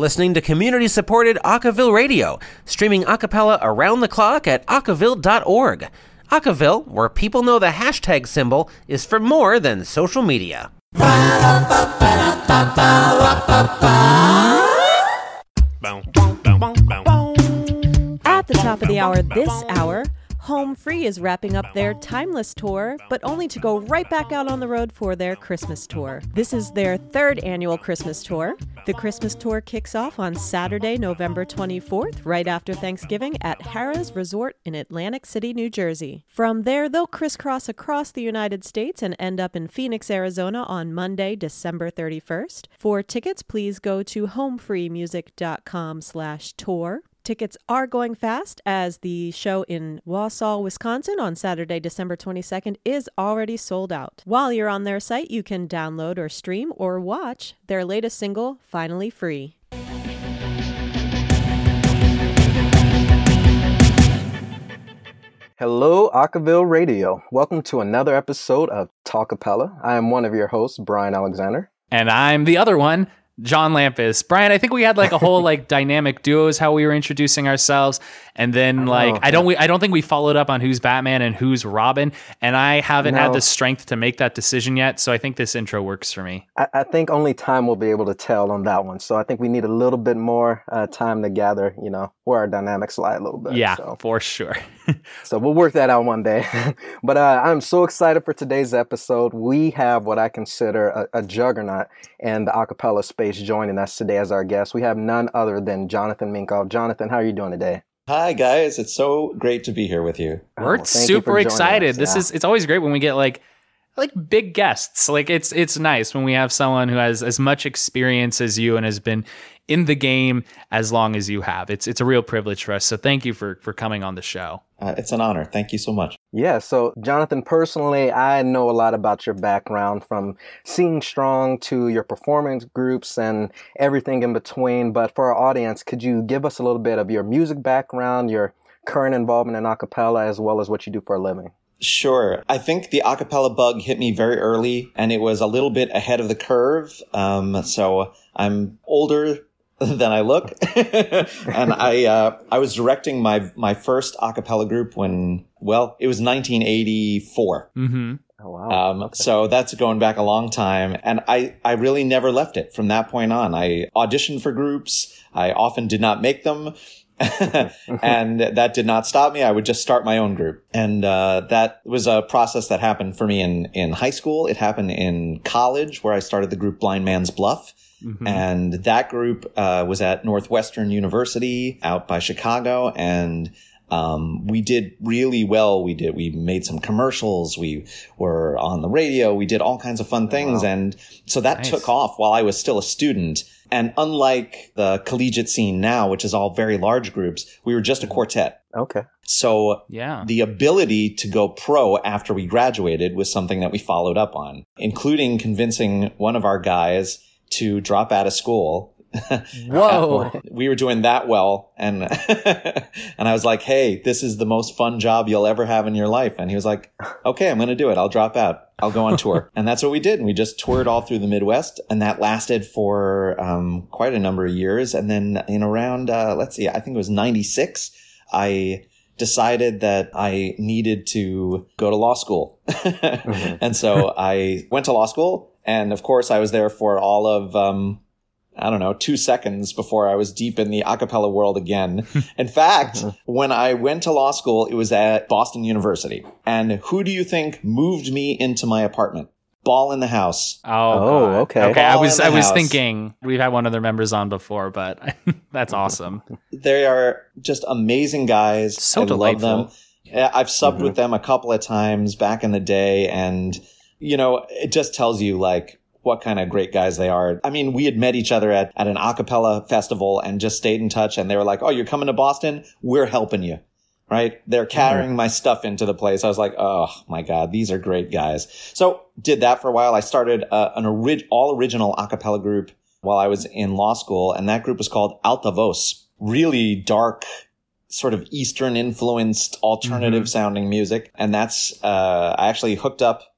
listening to community supported Acaville Radio, streaming acapella around the clock at acaville.org. Acaville, where people know the hashtag symbol is for more than social media. At the top of the hour this hour, Home Free is wrapping up their Timeless tour, but only to go right back out on the road for their Christmas tour. This is their third annual Christmas tour. The Christmas tour kicks off on Saturday, November 24th, right after Thanksgiving, at Harrah's Resort in Atlantic City, New Jersey. From there, they'll crisscross across the United States and end up in Phoenix, Arizona on Monday, December 31st. For tickets, please go to homefreemusic.com slash tour. Tickets are going fast as the show in Wausau, Wisconsin on Saturday, December 22nd is already sold out. While you're on their site, you can download or stream or watch their latest single, Finally Free. Hello, Acaville Radio. Welcome to another episode of Talkapella. I am one of your hosts, Brian Alexander. And I'm the other one, John Lampus. Brian, I think we had like a whole like dynamic duos how we were introducing ourselves. And then like I don't we I don't think we followed up on who's Batman and who's Robin. And I haven't had the strength to make that decision yet. So I think this intro works for me. I, I think only time will be able to tell on that one. So I think we need a little bit more uh, time to gather, you know, where our dynamics lie a little bit. Yeah, So, for sure. so we'll work that out one day. but uh, I'm so excited for today's episode. We have what I consider a, a juggernaut in the acapella space joining us today as our guest. We have none other than Jonathan Minkoff. Jonathan, how are you doing today? Hi guys, it's so great to be here with you. We're Oh, thank you super excited. us. This Yeah. is it's always great when we get like like big guests. Like it's it's nice when we have someone who has as much experience as you and has been in the game as long as you have. It's it's a real privilege for us. So thank you for for coming on the show. Uh, it's an honor. Thank you so much. Yeah, so Jonathan, personally, I know a lot about your background from Sing Strong to your performance groups and everything in between. But for our audience, could you give us a little bit of your music background, your current involvement in a cappella, as well as what you do for a living? Sure. I think the acapella bug hit me very early and it was a little bit ahead of the curve. Um, so I'm older than I look. and I, uh, I was directing my, my first acapella group when, well, it was 1984. Mm-hmm. Oh, wow. Um, So that's going back a long time. And I, I really never left it from that point on. I auditioned for groups. I often did not make them. and that did not stop me. I would just start my own group. And, uh, that was a process that happened for me in, in high school. It happened in college where I started the group Blind Man's Bluff. Mm-hmm. And that group uh, was at Northwestern University out by Chicago. And um, we did really well. We did, we made some commercials. We were on the radio. We did all kinds of fun things. And so that Nice. took off while I was still a student. And unlike the collegiate scene now, which is all very large groups, we were just a quartet. okay. So Yeah. the ability to go pro after we graduated was something that we followed up on, including convincing one of our guys to drop out of school. Whoa. we were doing that well and and I was like, "Hey, this is the most fun job you'll ever have in your life." And he was like, "Okay, I'm going to do it. I'll drop out. I'll go on tour." and that's what we did. And we just toured all through the Midwest and that lasted for um, quite a number of years and then in around uh, let's see, I think it was 96, I decided that I needed to go to law school. And so I went to law school. And of course, I was there for all of, um, I don't know, two seconds before I was deep in the acapella world again. In fact, when I went to law school, it was at Boston University. And who do you think moved me into my apartment? Ball in the house. Oh, Oh, God. okay. Okay, I was in the I was house. thinking we've had one of their members on before, but that's awesome. They are just amazing guys. So I love them. delightful. I've subbed mm-hmm. with them a couple of times back in the day, and you know, it just tells you like what kind of great guys they are. I mean, we had met each other at, at an a cappella festival and just stayed in touch, and they were like, "Oh, you're coming to Boston? We're helping you." Right? They're carrying my stuff into the place. I was like, "Oh my god, these are great guys." So did that for a while. I started uh, an orig- all original a cappella group while I was in law school, and that group was called Alta Voz. Really dark, sort of Eastern influenced alternative sounding music. And that's, uh, I actually hooked up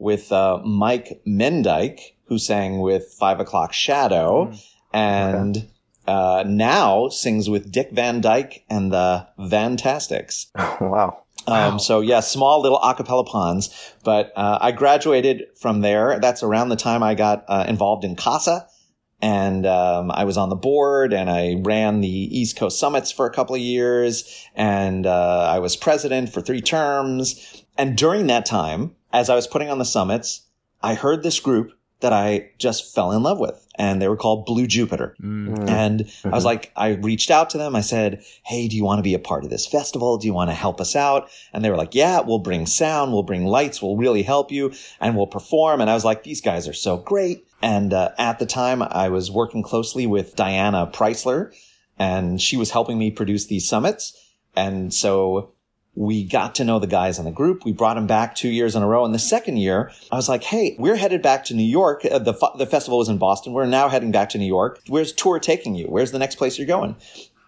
with, uh, Mike Mendyke, who sang with Five O'Clock Shadow. And uh, now sings with Dick Van Dyke and the Vantastics. wow. Um, so yeah, small little acapella ponds. But uh, I graduated from there. That's around the time I got uh, involved in CASA, and um, I was on the board, and I ran the East Coast Summits for a couple of years, and uh, I was president for three terms. And during that time, as I was putting on the summits, I heard this group that I just fell in love with. And they were called Blue Jupiter. Mm. And Mm-hmm. I was like, I reached out to them. I said, Hey, do you want to be a part of this festival? Do you want to help us out? And they were like, Yeah, we'll bring sound. We'll bring lights. We'll really help you and we'll perform. And I was like, these guys are so great. And uh, at the time I was working closely with Diana Preisler and she was helping me produce these summits. And so we got to know the guys in the group. We brought them back two years in a row. And the second year, I was like, "Hey, we're headed back to New York. Uh, the the festival was in Boston. We're now heading back to New York. Where's tour taking you? Where's the next place you're going?"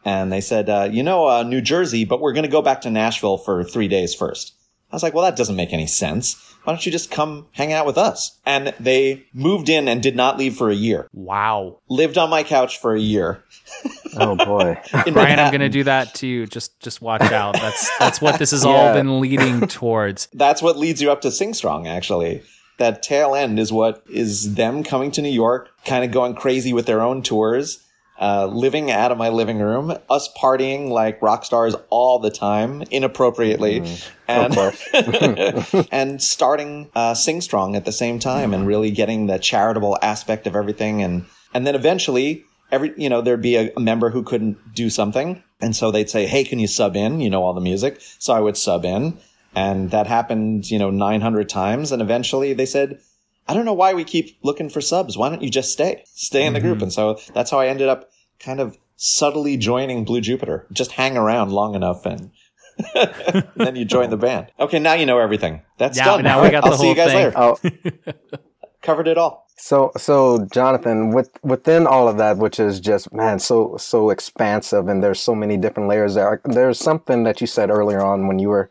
And they said, uh, "You know, uh, New Jersey, but we're going to go back to Nashville for three days first. I was like, "Well, that doesn't make any sense. Why don't you just come hang out with us?" And they moved in and did not leave for a year. Wow. Lived on my couch for a year. Oh boy. in Brian, I'm going to do that to you. Just just watch out. That's that's what this has all been leading towards. that's what leads you up to Sing Strong, actually. That tail end is what is them coming to New York, kind of going crazy with their own tours, uh, living out of my living room, us partying like rock stars all the time, inappropriately, and and starting uh, Sing Strong at the same time, and really getting the charitable aspect of everything, and and then eventually. Every, you know, there'd be a, a member who couldn't do something. And so they'd say, Hey, can you sub in? You know, all the music. So I would sub in and that happened, you know, 900 times. And eventually they said, I don't know why we keep looking for subs. Why don't you just stay, stay in the group? Mm-hmm. And so that's how I ended up kind of subtly joining Blue Jupiter. Just hang around long enough and then you join the band. Okay. Now you know everything. That's Yeah, done. now we got I'll the see you whole guys thing. later. Oh, Covered it all. So, so Jonathan, with within all of that, which is just man, so so expansive, and there's so many different layers there. There's something that you said earlier on when you were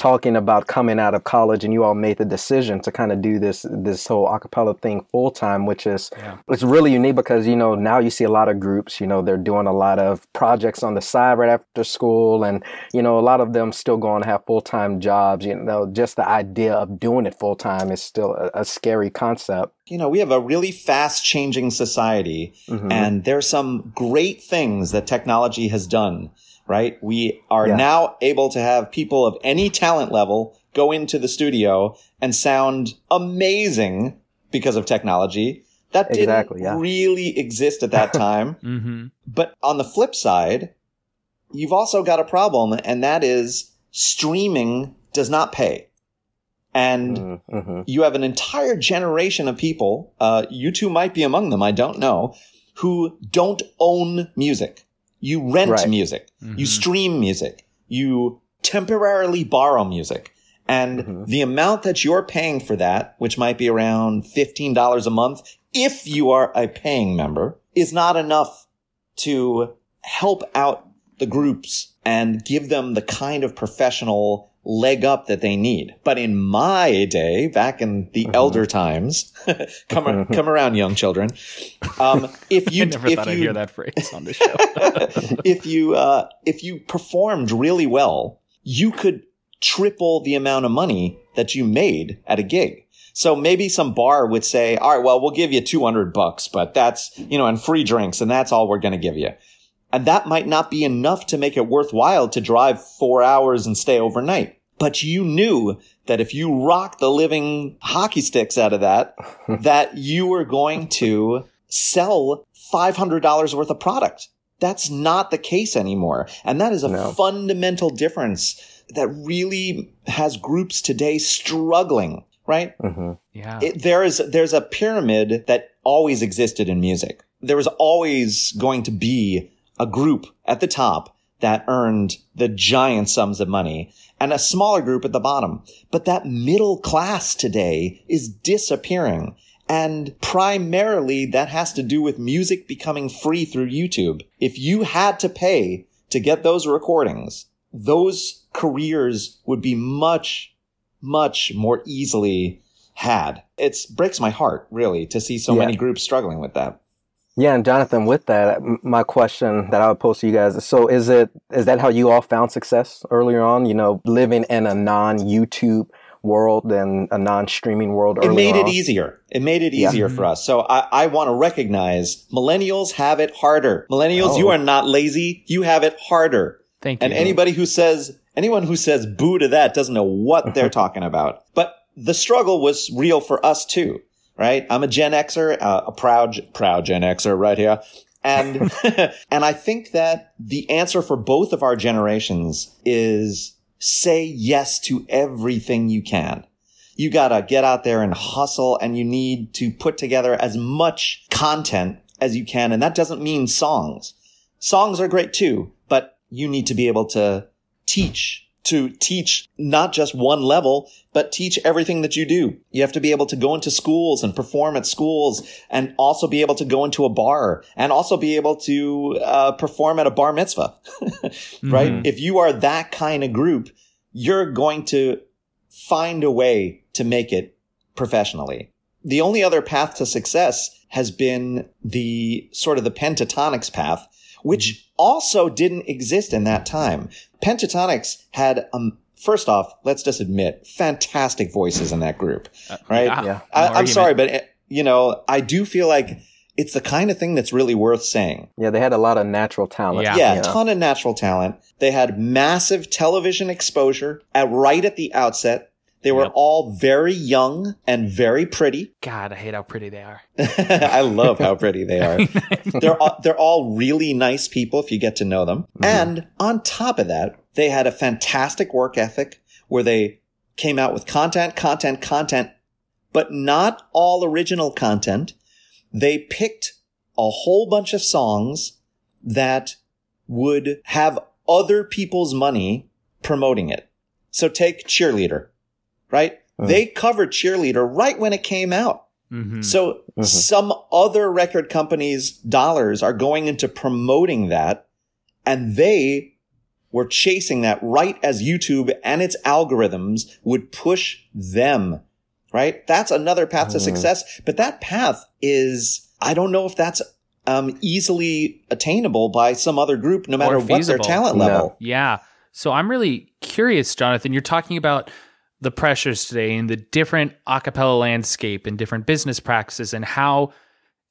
talking about coming out of college, and you all made the decision to kind of do this this whole acapella thing full time, which is it's really unique because you know now you see a lot of groups, you know, they're doing a lot of projects on the side right after school, and you know a lot of them still going to have full time jobs. You know, just the idea of doing it full time is still a, a scary concept. you know, we have a really fast changing society Mhm. and there's some great things that technology has done, right? We are Yeah. now able to have people of any talent level go into the studio and sound amazing because of technology. That didn't yeah. really exist at that time. Mm-hmm. But on the flip side, you've also got a problem, and that is streaming does not pay. And Mm-hmm. you have an entire generation of people, uh, you two might be among them, I don't know, who don't own music. You rent Right. music. Mm-hmm. You stream music. You temporarily borrow music. And Mhm. the amount that you're paying for that, which might be around $15 a month, if you are a paying member, is not enough to help out the groups and give them the kind of professional leg up that they need. But in my day, back in the elder times, come, come around, young children. Um, if you, I never if thought you, I'd hear that phrase on the show. if you uh, if you performed really well, you could triple the amount of money that you made at a gig. So maybe some bar would say, "All right, well, we'll give you 200 bucks, but that's, you know, and free drinks and that's all we're going to give you." And that might not be enough to make it worthwhile to drive 4 hours and stay overnight. But you knew that if you rocked the living hockey sticks out of that, that you were going to sell $500 worth of product. That's not the case anymore. And that is a No. fundamental difference that really has groups today struggling, right? Mm-hmm. yeah. It, there is, there's a pyramid that always existed in music. There was always going to be a group at the top that earned the giant sums of money and a smaller group at the bottom. But that middle class today is disappearing. And primarily that has to do with music becoming free through YouTube. If you had to pay to get those recordings, those careers would be much, much more easily had. It breaks my heart, really, to see so Yeah. many groups struggling with that. Yeah, and Jonathan, with that, my question that I would pose to you guys is: so is it is that how you all found success earlier on? You know, living in a non YouTube world and a non-streaming world. It made on? it easier. It made it easier Yeah. for us. So I, I want to recognize millennials have it harder. Millennials, Oh. you are not lazy. You have it harder. Thank you. And anybody who says, anyone who says boo to that doesn't know what they're talking about. But the struggle was real for us too, right? I'm a Gen Xer, uh, a proud, proud Gen Xer right here. And, and I think that the answer for both of our generations is say yes to everything you can. You gotta get out there and hustle and you need to put together as much content as you can. And that doesn't mean songs. Songs are great too, but you need to be able to teach, to teach not just one level, but teach everything that you do. You have to be able to go into schools and perform at schools and also be able to go into a bar and also be able to uh, perform at a bar mitzvah, right? If you are that kind of group, you're going to find a way to make it professionally. The only other path to success has been the sort of the Pentatonix path, which also didn't exist in that time. Pentatonix had, um, first off, let's just admit, fantastic voices in that group, right? yeah, Yeah. no I, I'm sorry, but uh, you know, I do feel like it's the kind of thing that's really worth saying. Yeah, they had a lot of natural talent. Yeah. Yeah, a know. ton of natural talent. They had massive television exposure at right at the outset. They were Yep. all very young and very pretty. God, I hate how pretty they are. I love how pretty they are. they're all, they're all really nice people if you get to know them. Mm-hmm. And on top of that, they had a fantastic work ethic where they came out with content, content, content, but not all original content. They picked a whole bunch of songs that would have other people's money promoting it. So take cheerleader, right? They covered cheerleader right when it came out. hmm So some other record companies' dollars are going into promoting that and they were chasing that right as YouTube and its algorithms would push them, right? That's another path to success, but that path is, I don't know if that's um, easily attainable by some other group, no matter what their feasible. talent No. level. Yeah. So I'm really curious, Jonathan. You're talking about the pressures today and the different a cappella landscape and different business practices and how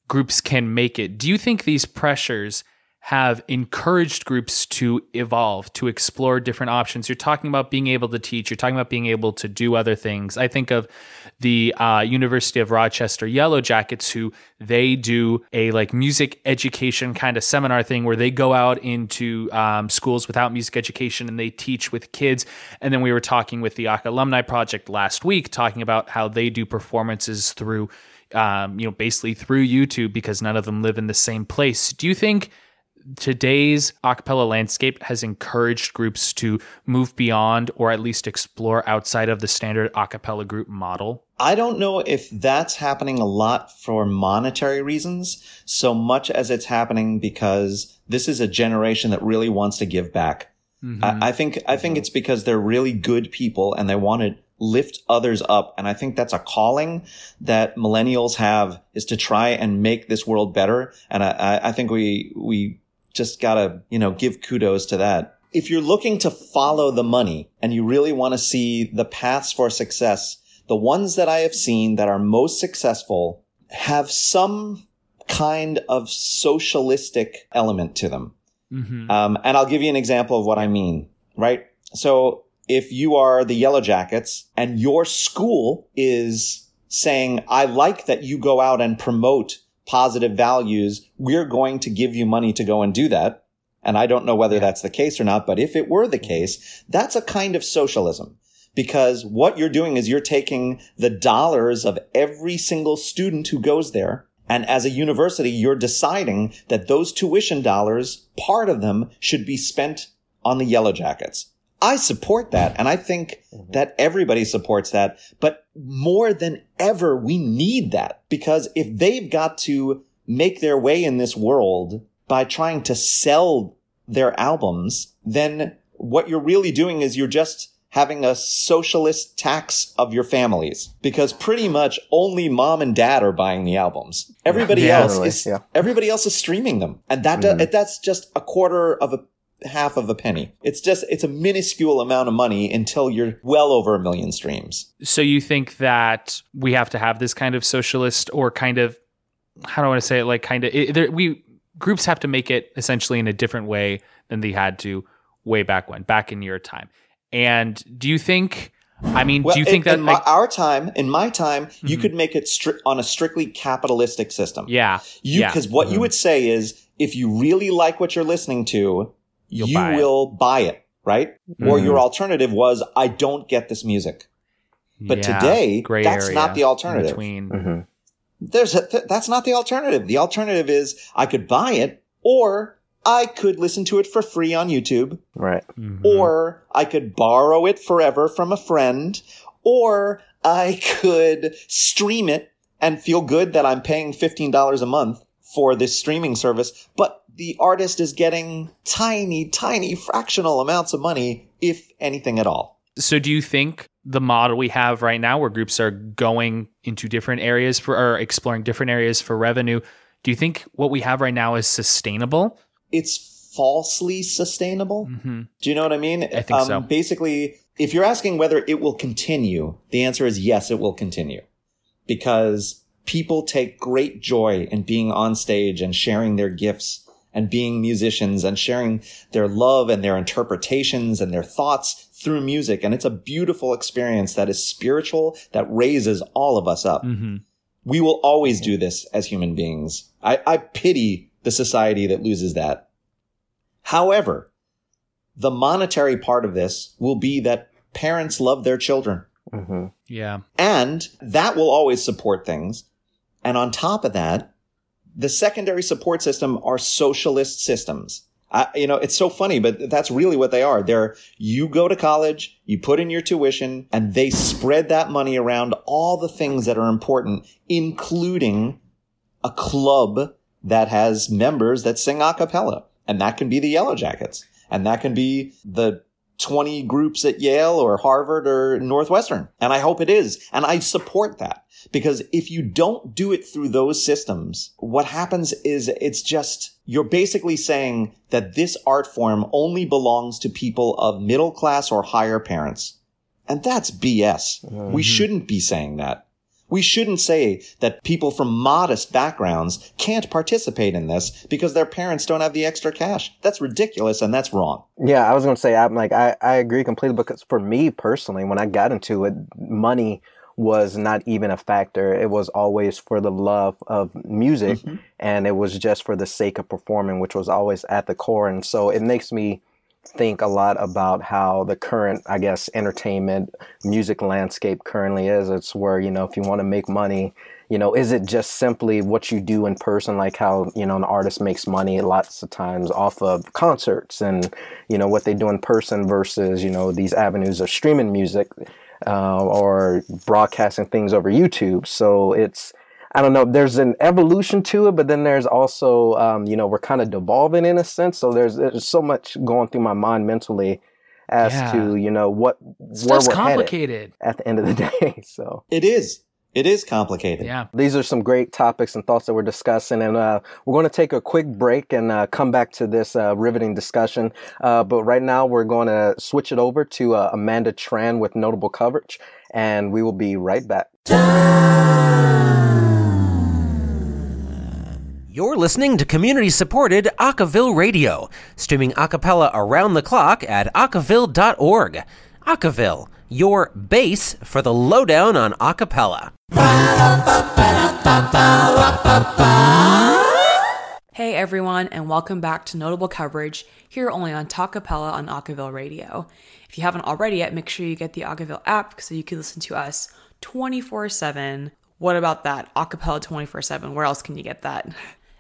groups can make it. Do you think these pressures have encouraged groups to evolve, to explore different options? You're talking about being able to teach, you're talking about being able to do other things. I think of the uh, University of Rochester Yellow Jackets, who they do a like music education kind of seminar thing where they go out into um, schools without music education and they teach with kids. And then we were talking with the ACA Alumni Project last week, talking about how they do performances through, um, you know, basically through YouTube because none of them live in the same place. Do you think? Today's acapella landscape has encouraged groups to move beyond or at least explore outside of the standard acapella group model. I don't know if that's happening a lot for monetary reasons so much as it's happening because this is a generation that really wants to give back. Mm-hmm. I, I think I think mm-hmm. it's because they're really good people and they want to lift others up. And I think that's a calling that millennials have is to try and make this world better. And I, I- I think we we just gotta you know give kudos to that. If you're looking to follow the money and you really want to see the paths for success, the ones that I have seen that are most successful have some kind of socialistic element to them. Mm-hmm. Um, and I'll give you an example of what I mean, right? So if you are the Yellow Jackets and your school is saying, I like that you go out and promote positive values, we're going to give you money to go and do that. And I don't know whether that's the case or not, but if it were the mm-hmm. case, that's a kind of socialism because what you're doing is you're taking the dollars of every single student who goes there. And as a university, you're deciding that those tuition dollars, part of them should be spent on the Yellow Jackets. I support that. And I think mm-hmm. that everybody supports that. But more than ever, we need that because if they've got to make their way in this world by trying to sell their albums, then what you're really doing is you're just having a socialist tax of your families because pretty much only mom and dad are buying the albums. Everybody Yeah. else is yeah. everybody else is streaming them, and that do- mm-hmm. that's just a quarter of a half of a penny. It's just it's a minuscule amount of money until you're well over a million streams. So you think that we have to have this kind of socialist or kind of how do I want to say it? Like kind of it, there, we groups have to make it essentially in a different way than they had to way back when, back in your time. And do you think? I mean, Well, do you think in, that? in my, like, our time, in my time, you Mhm. could make it stri- on a strictly capitalistic system. yeah, You yeah. because what Mhm. you would say is if you really like what you're listening to, You'll you buy it. will buy it, right? Or Mhm. your alternative was I don't get this music. But Yeah, today, that's area not the alternative. Between hmm There's a, th- that's not the alternative. The alternative is I could buy it or I could listen to it for free on YouTube Right. Mhm. or I could borrow it forever from a friend, or I could stream it and feel good that I'm paying $15 a month for this streaming service, but the artist is getting tiny, tiny fractional amounts of money, if anything at all. So do you think the model we have right now where groups are going into different areas for or exploring different areas for revenue, do you think what we have right now is sustainable? It's falsely sustainable. Mm-hmm. Do you know what I mean? I think so. Basically, if you're asking whether it will continue, the answer is yes, it will continue. Because people take great joy in being on stage and sharing their gifts and being musicians and sharing their love and their interpretations and their thoughts through music. And it's a beautiful experience that is spiritual, that raises all of us up. Mm-hmm. We will always do this as human beings. I, I pity the society that loses that. However, the monetary part of this will be that parents love their children hmm Yeah. and that will always support things. And on top of that, the secondary support system are socialist systems. I, you know, it's so funny, but that's really what they are. They're, you go to college, you put in your tuition, and they spread that money around all the things that are important, including a club that has members that sing a cappella. And that can be the Yellow Jackets. And that can be the 20 groups at Yale or Harvard or Northwestern. And I hope it is. And I support that because if you don't do it through those systems, what happens is it's just, you're basically saying that this art form only belongs to people of middle class or higher parents. And that's BS. We mm-hmm. shouldn't be saying that. We shouldn't say that people from modest backgrounds can't participate in this because their parents don't have the extra cash. That's ridiculous and that's wrong. Yeah, I was gonna say I'm like I, I agree completely because for me personally, when I got into it, money was not even a factor. It was always for the love of music mm-hmm. and it was just for the sake of performing, which was always at the core. And so it makes me think a lot about how the current, I guess, entertainment music landscape currently is. It's where, you know, if you want to make money, you know, is it just simply what you do in person, like how, you know, an artist makes money lots of times off of concerts and, you know, what they do in person versus, you know, these avenues of streaming music uh, or broadcasting things over YouTube. So it's, I don't know, there's an evolution to it, but then there's also, um, you know, we're kind of devolving in a sense. So there's, there's so much going through my mind mentally as Yeah. to, you know, what, where we're headed complicated. at the end of the day. So It is. It is complicated. Yeah. these are some great topics and thoughts that we're discussing. And uh, we're going to take a quick break and uh, come back to this uh, riveting discussion. Uh, but right now, we're going to switch it over to uh, Amanda Tran with notable coverage. And we will be right back. You're listening to community supported Acaville Radio, streaming a cappella around the clock at acaville.org. Acaville, your base for the lowdown on a cappella. Hey everyone, and welcome back to Notable Coverage here only on Talkapella on Acaville Radio. If you haven't already yet, make sure you get the Acaville app so you can listen to us 24 7. What about that? Acapella 24 7. Where else can you get that?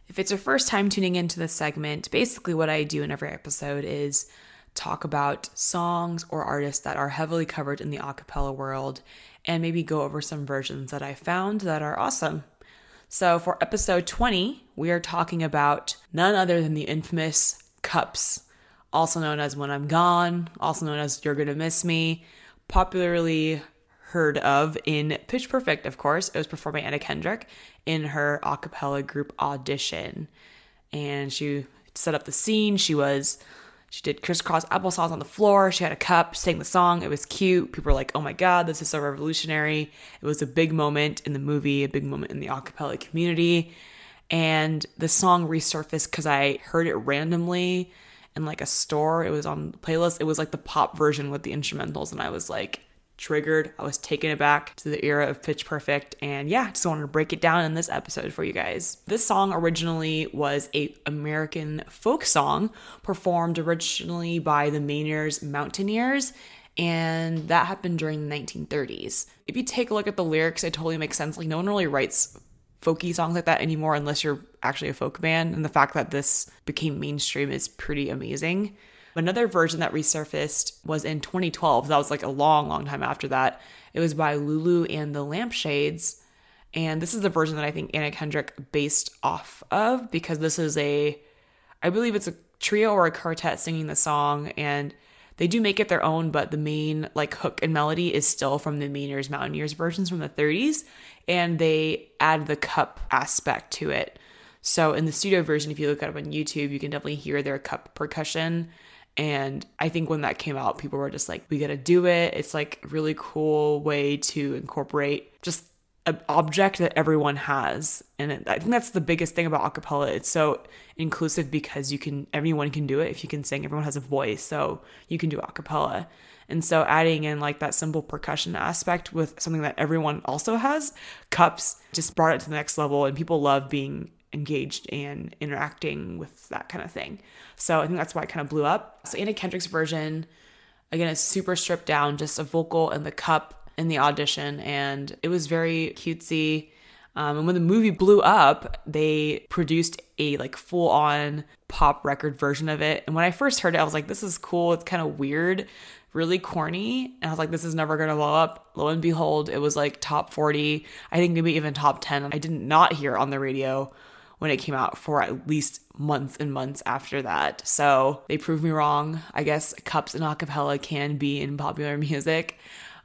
If it's your first time tuning into this segment, basically what I do in every episode is talk about songs or artists that are heavily covered in the acapella world and maybe go over some versions that I found that are awesome. So, for episode 20, we are talking about none other than the infamous Cups, also known as When I'm Gone, also known as You're Gonna Miss Me, popularly heard of in Pitch Perfect, of course. It was performed by Anna Kendrick in her a cappella group audition. And she set up the scene. She was she did crisscross applesauce on the floor. She had a cup, sang the song. It was cute. People were like, "Oh my god, this is so revolutionary!" It was a big moment in the movie, a big moment in the a cappella community. And the song resurfaced because I heard it randomly in like a store. It was on the playlist. It was like the pop version with the instrumentals, and I was like, triggered. I was taken aback to the era of Pitch Perfect. And yeah, just wanted to break it down in this episode for you guys. This song originally was a American folk song performed originally by the Mainers Mountaineers and that happened during the 1930s. If you take a look at the lyrics, it totally makes sense. Like no one really writes folky songs like that anymore unless you're actually a folk band, and the fact that this became mainstream is pretty amazing. Another version that resurfaced was in 2012. That was like a long, long time after that. It was by Lulu and the Lampshades. And this is the version that I think Anna Kendrick based off of because this is a, I believe it's a trio or a quartet singing the song. And they do make it their own, but the main like hook and melody is still from the Mainers Mountaineers versions from the 30s. And they add the cup aspect to it. So in the studio version, if you look it up on YouTube, you can definitely hear their cup percussion and I think when that came out, people were just like, we got to do it. It's like a really cool way to incorporate just an object that everyone has. And I think that's the biggest thing about acapella. It's so inclusive because you can, everyone can do it. If you can sing, everyone has a voice. So you can do acapella. And so adding in like that simple percussion aspect with something that everyone also has, cups just brought it to the next level. And people love being engaged and interacting with that kind of thing. So I think that's why it kind of blew up. So Anna Kendrick's version, again, is super stripped down, just a vocal and the cup in the audition, and it was very cutesy. Um, and when the movie blew up, they produced a like full on pop record version of it. And when I first heard it, I was like, this is cool. It's kind of weird, really corny. And I was like, this is never going to blow up. Lo and behold, it was like top 40, I think maybe even top 10. I did not hear on the radio when it came out for at least months and months after that. So they proved me wrong. I guess cups and acapella can be in popular music.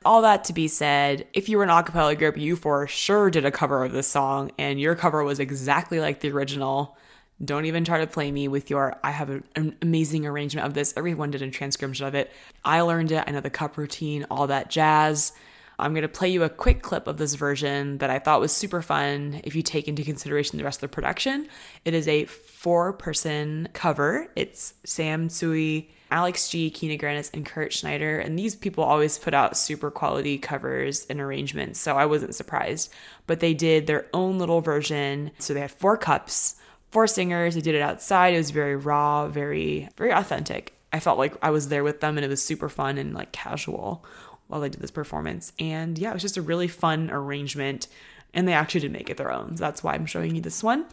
All that to be said, if you were an acapella group, you for sure did a cover of this song, and your cover was exactly like the original. Don't even try to play me with your I have an amazing arrangement of this. Everyone did a transcription of it. I learned it. I know the cup routine, all that jazz. I'm going to play you a quick clip of this version that I thought was super fun if you take into consideration the rest of the production. It is a four person cover. It's Sam Tsui, Alex G, Kina Grannis, and Kurt Schneider. And these people always put out super quality covers and arrangements, so I wasn't surprised. But they did their own little version. So they had four cups, four singers. They did it outside. It was very raw, very, very authentic. I felt like I was there with them and it was super fun and like casual while they did this performance. And yeah, it was just a really fun arrangement. And they actually did make it their own. So that's why I'm showing you this one.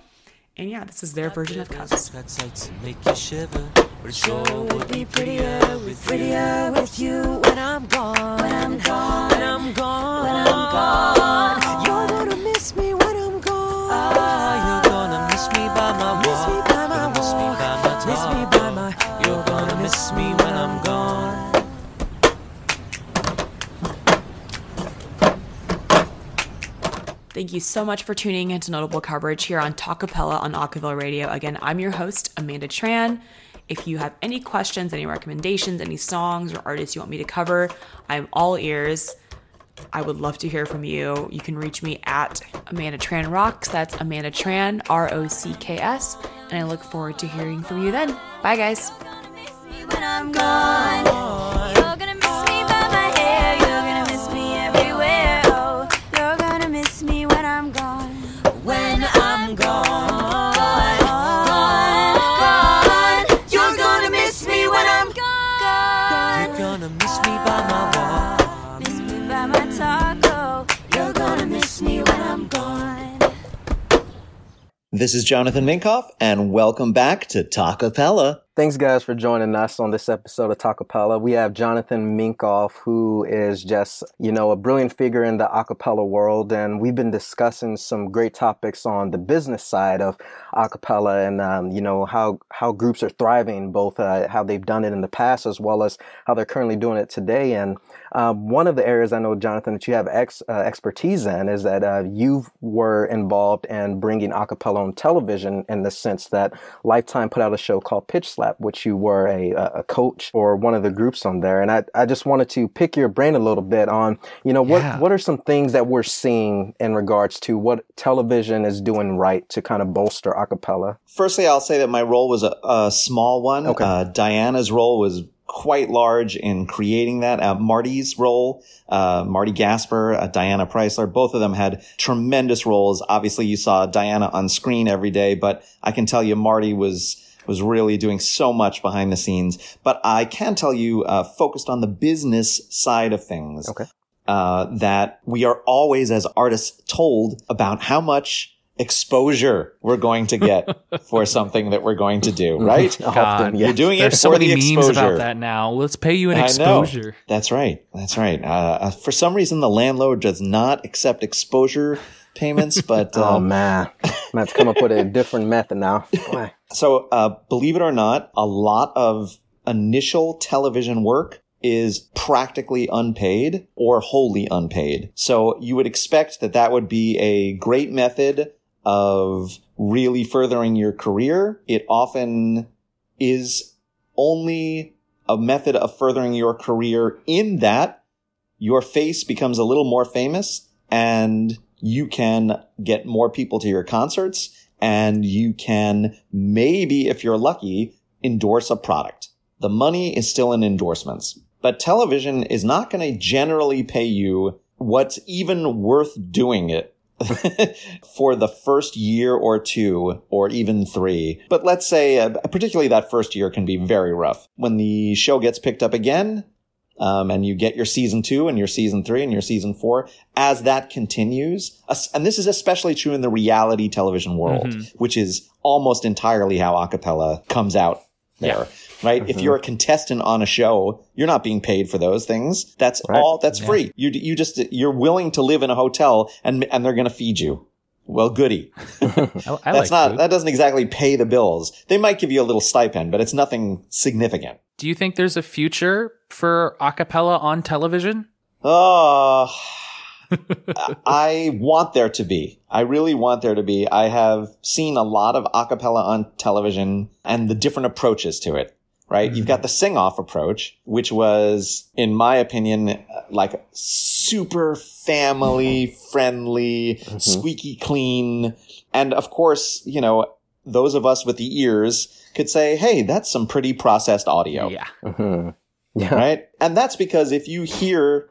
And yeah, this is their version of Cups. Got sights that make you shiver, but it sure would be prettier with prettier with you when I'm gone. When I'm gone. When I'm gone. When I'm gone. Thank you so much for tuning into Notable Coverage here on Talkapella on Acaville Radio. Again, I'm your host, Amanda Tran. If you have any questions, any recommendations, any songs or artists you want me to cover, I'm all ears. I would love to hear from you. You can reach me at Amanda Tran Rocks. That's Amanda Tran, R O C K S. And I look forward to hearing from you then. Bye, guys. Miss me by my walk. Miss me by my taco. You're gonna miss me when I'm gone. This is Jonathan Minkoff, and welcome back to Talkapella. Thanks, guys, for joining us on this episode of Talkapella. We have Jonathan Minkoff, who is just, you know, a brilliant figure in the acapella world. And we've been discussing some great topics on the business side of acapella and, um, you know, how, how groups are thriving, both uh, how they've done it in the past as well as how they're currently doing it today. And um, one of the areas I know, Jonathan, that you have ex, uh, expertise in is that uh, you were involved in bringing acapella on television in the sense that Lifetime put out a show called Pitch Slap, which you were a, a coach or one of the groups on there. And I, I just wanted to pick your brain a little bit on, you know, what, Yeah. what are some things that we're seeing in regards to what television is doing right to kind of bolster acapella? Firstly, I'll say that my role was a, a small one. Okay. Uh, Diana's role was quite large in creating that. Uh, Marty's role, uh, Marty Gasper, uh, Diana Preisler, both of them had tremendous roles. Obviously, you saw Diana on screen every day, but I can tell you Marty was was really doing so much behind the scenes. But I can tell you, uh, focused on the business side of things, Okay. uh, that we are always, as artists, told about how much exposure we're going to get for something that we're going to do, right? Often, yeah. You're doing it There's so for many the memes exposure. about that now. Let's pay you an I know. exposure. That's right. That's right. Uh, uh, for some reason, the landlord does not accept exposure payments, but Oh uh, man, I'm gonna have to come up with a different method now. Boy. So, uh, believe it or not, a lot of initial television work is practically unpaid or wholly unpaid. So you would expect that that would be a great method of really furthering your career. It often is only a method of furthering your career in that your face becomes a little more famous and you can get more people to your concerts and you can maybe, if you're lucky, endorse a product. The money is still in endorsements, but television is not going to generally pay you what's even worth doing it for the first year or two or even three. But let's say, uh, particularly that first year can be very rough. When the show gets picked up again, um, and you get your season two and your season three and your season four, as that continues, and this is especially true in the reality television world, which is almost entirely how acapella comes out there. Right? If you're a contestant on a show, you're not being paid for those things. That's all, that's free. You, you just, you're willing to live in a hotel and, and they're going to feed you. Well, goody. I, I That's like not, food. that doesn't exactly pay the bills. They might give you a little stipend, but it's nothing significant. Do you think there's a future for acapella on television? Oh, I want there to be. I really want there to be. I have seen a lot of acapella on television and the different approaches to it. Right? You've got mm-hmm. the sing off approach, which was, in my opinion, like super family mm-hmm. friendly, mm-hmm. squeaky clean. And of course, you know, those of us with the ears could say, Hey, that's some pretty processed audio Yeah. Mhm. Yeah. right? And that's because if you hear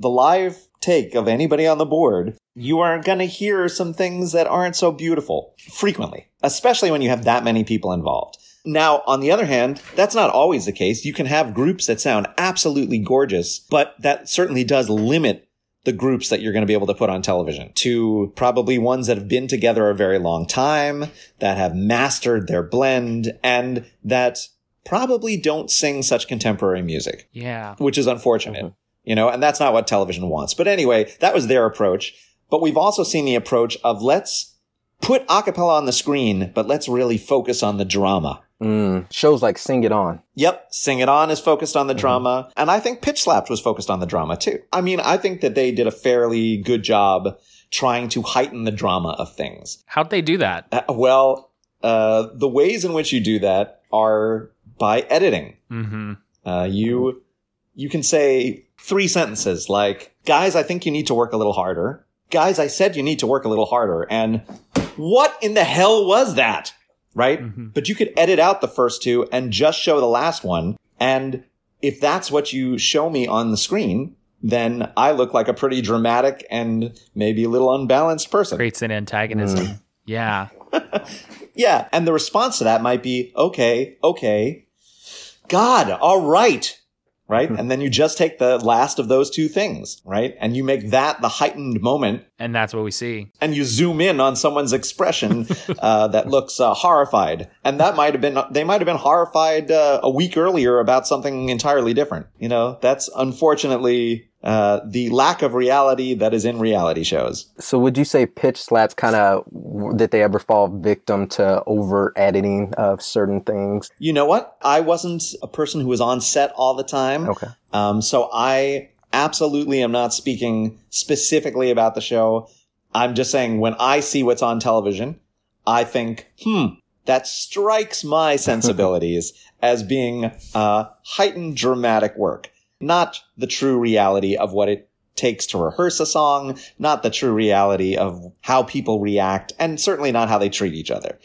the live take of anybody on the board, you are going to hear some things that aren't so beautiful frequently, especially when you have that many people involved. Now, on the other hand, that's not always the case. You can have groups that sound absolutely gorgeous, but that certainly does limit the groups that you're going to be able to put on television to probably ones that have been together a very long time, that have mastered their blend, and that probably don't sing such contemporary music Yeah. which is unfortunate, mm-hmm. you know, and that's not what television wants. But anyway, that was their approach. But we've also seen the approach of let's put acapella on the screen, but let's really focus on the drama. Mm. Shows like Sing It On. Yep, Sing It On is focused on the drama. And I think Pitch Slapped was focused on the drama too. I mean, I think that they did a fairly good job trying to heighten the drama of things. How'd they do that? Uh, well, uh, the ways in which you do that are by editing. Mm-hmm. Uh, you you can say three sentences like, "Guys, I think you need to work a little harder." Guys, I said you need to work a little harder. And what in the hell was that? Right? Mm-hmm. But you could edit out the first two and just show the last one. And if that's what you show me on the screen, then I look like a pretty dramatic and maybe a little unbalanced person. Creates an antagonism. Mm. Yeah. Yeah. And the response to that might be, okay, okay. God, all right. Right? and then you just take the last of those two things, right? And you make that the heightened moment And that's what we see. and you zoom in on someone's expression uh, that looks uh, horrified, and that might have been they might have been horrified uh, a week earlier about something entirely different. You know, that's unfortunately uh, the lack of reality that is in reality shows. So would you say pitch slaps kind of did they ever fall victim to over editing of certain things? You know what? I wasn't a person who was on set all the time. Okay. Um, so I absolutely am not speaking specifically about the show. I'm just saying when I see what's on television, I think, hmm, that strikes my sensibilities as being uh, heightened dramatic work, not the true reality of what it takes to rehearse a song, not the true reality of how people react, and certainly not how they treat each other.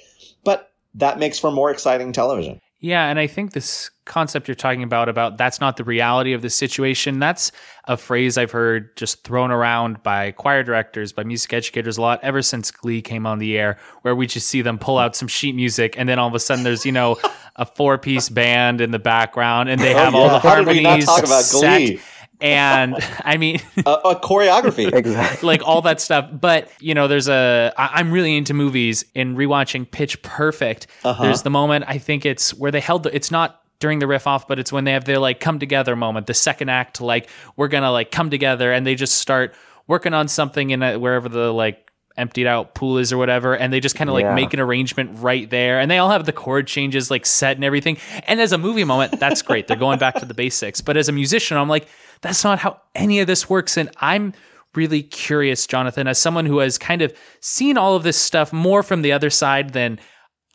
But that makes for more exciting television. Yeah, and I think this concept you're talking about about that's not the reality of the situation. That's a phrase I've heard just thrown around by choir directors, by music educators a lot ever since Glee came on the air, where we just see them pull out some sheet music and then all of a sudden there's, you know, a four piece band in the background and they oh, have all the How did we harmonies not talk about set. Glee? And I mean A, a choreography. Exactly. like all that stuff. But you know, there's a I, I'm really into movies. In rewatching Pitch Perfect, uh-huh. there's the moment I think it's where they held the. It's not during the riff off, but it's when they have their like come together moment, the second act. Like we're gonna like come together, and they just start working on something in a, wherever the like emptied out pool is or whatever and they just kind of like Yeah. make an arrangement right there and they all have the chord changes like set and everything and as a movie moment that's great they're going back to the basics but as a musician i'm like that's not how any of this works and i'm really curious jonathan as someone who has kind of seen all of this stuff more from the other side than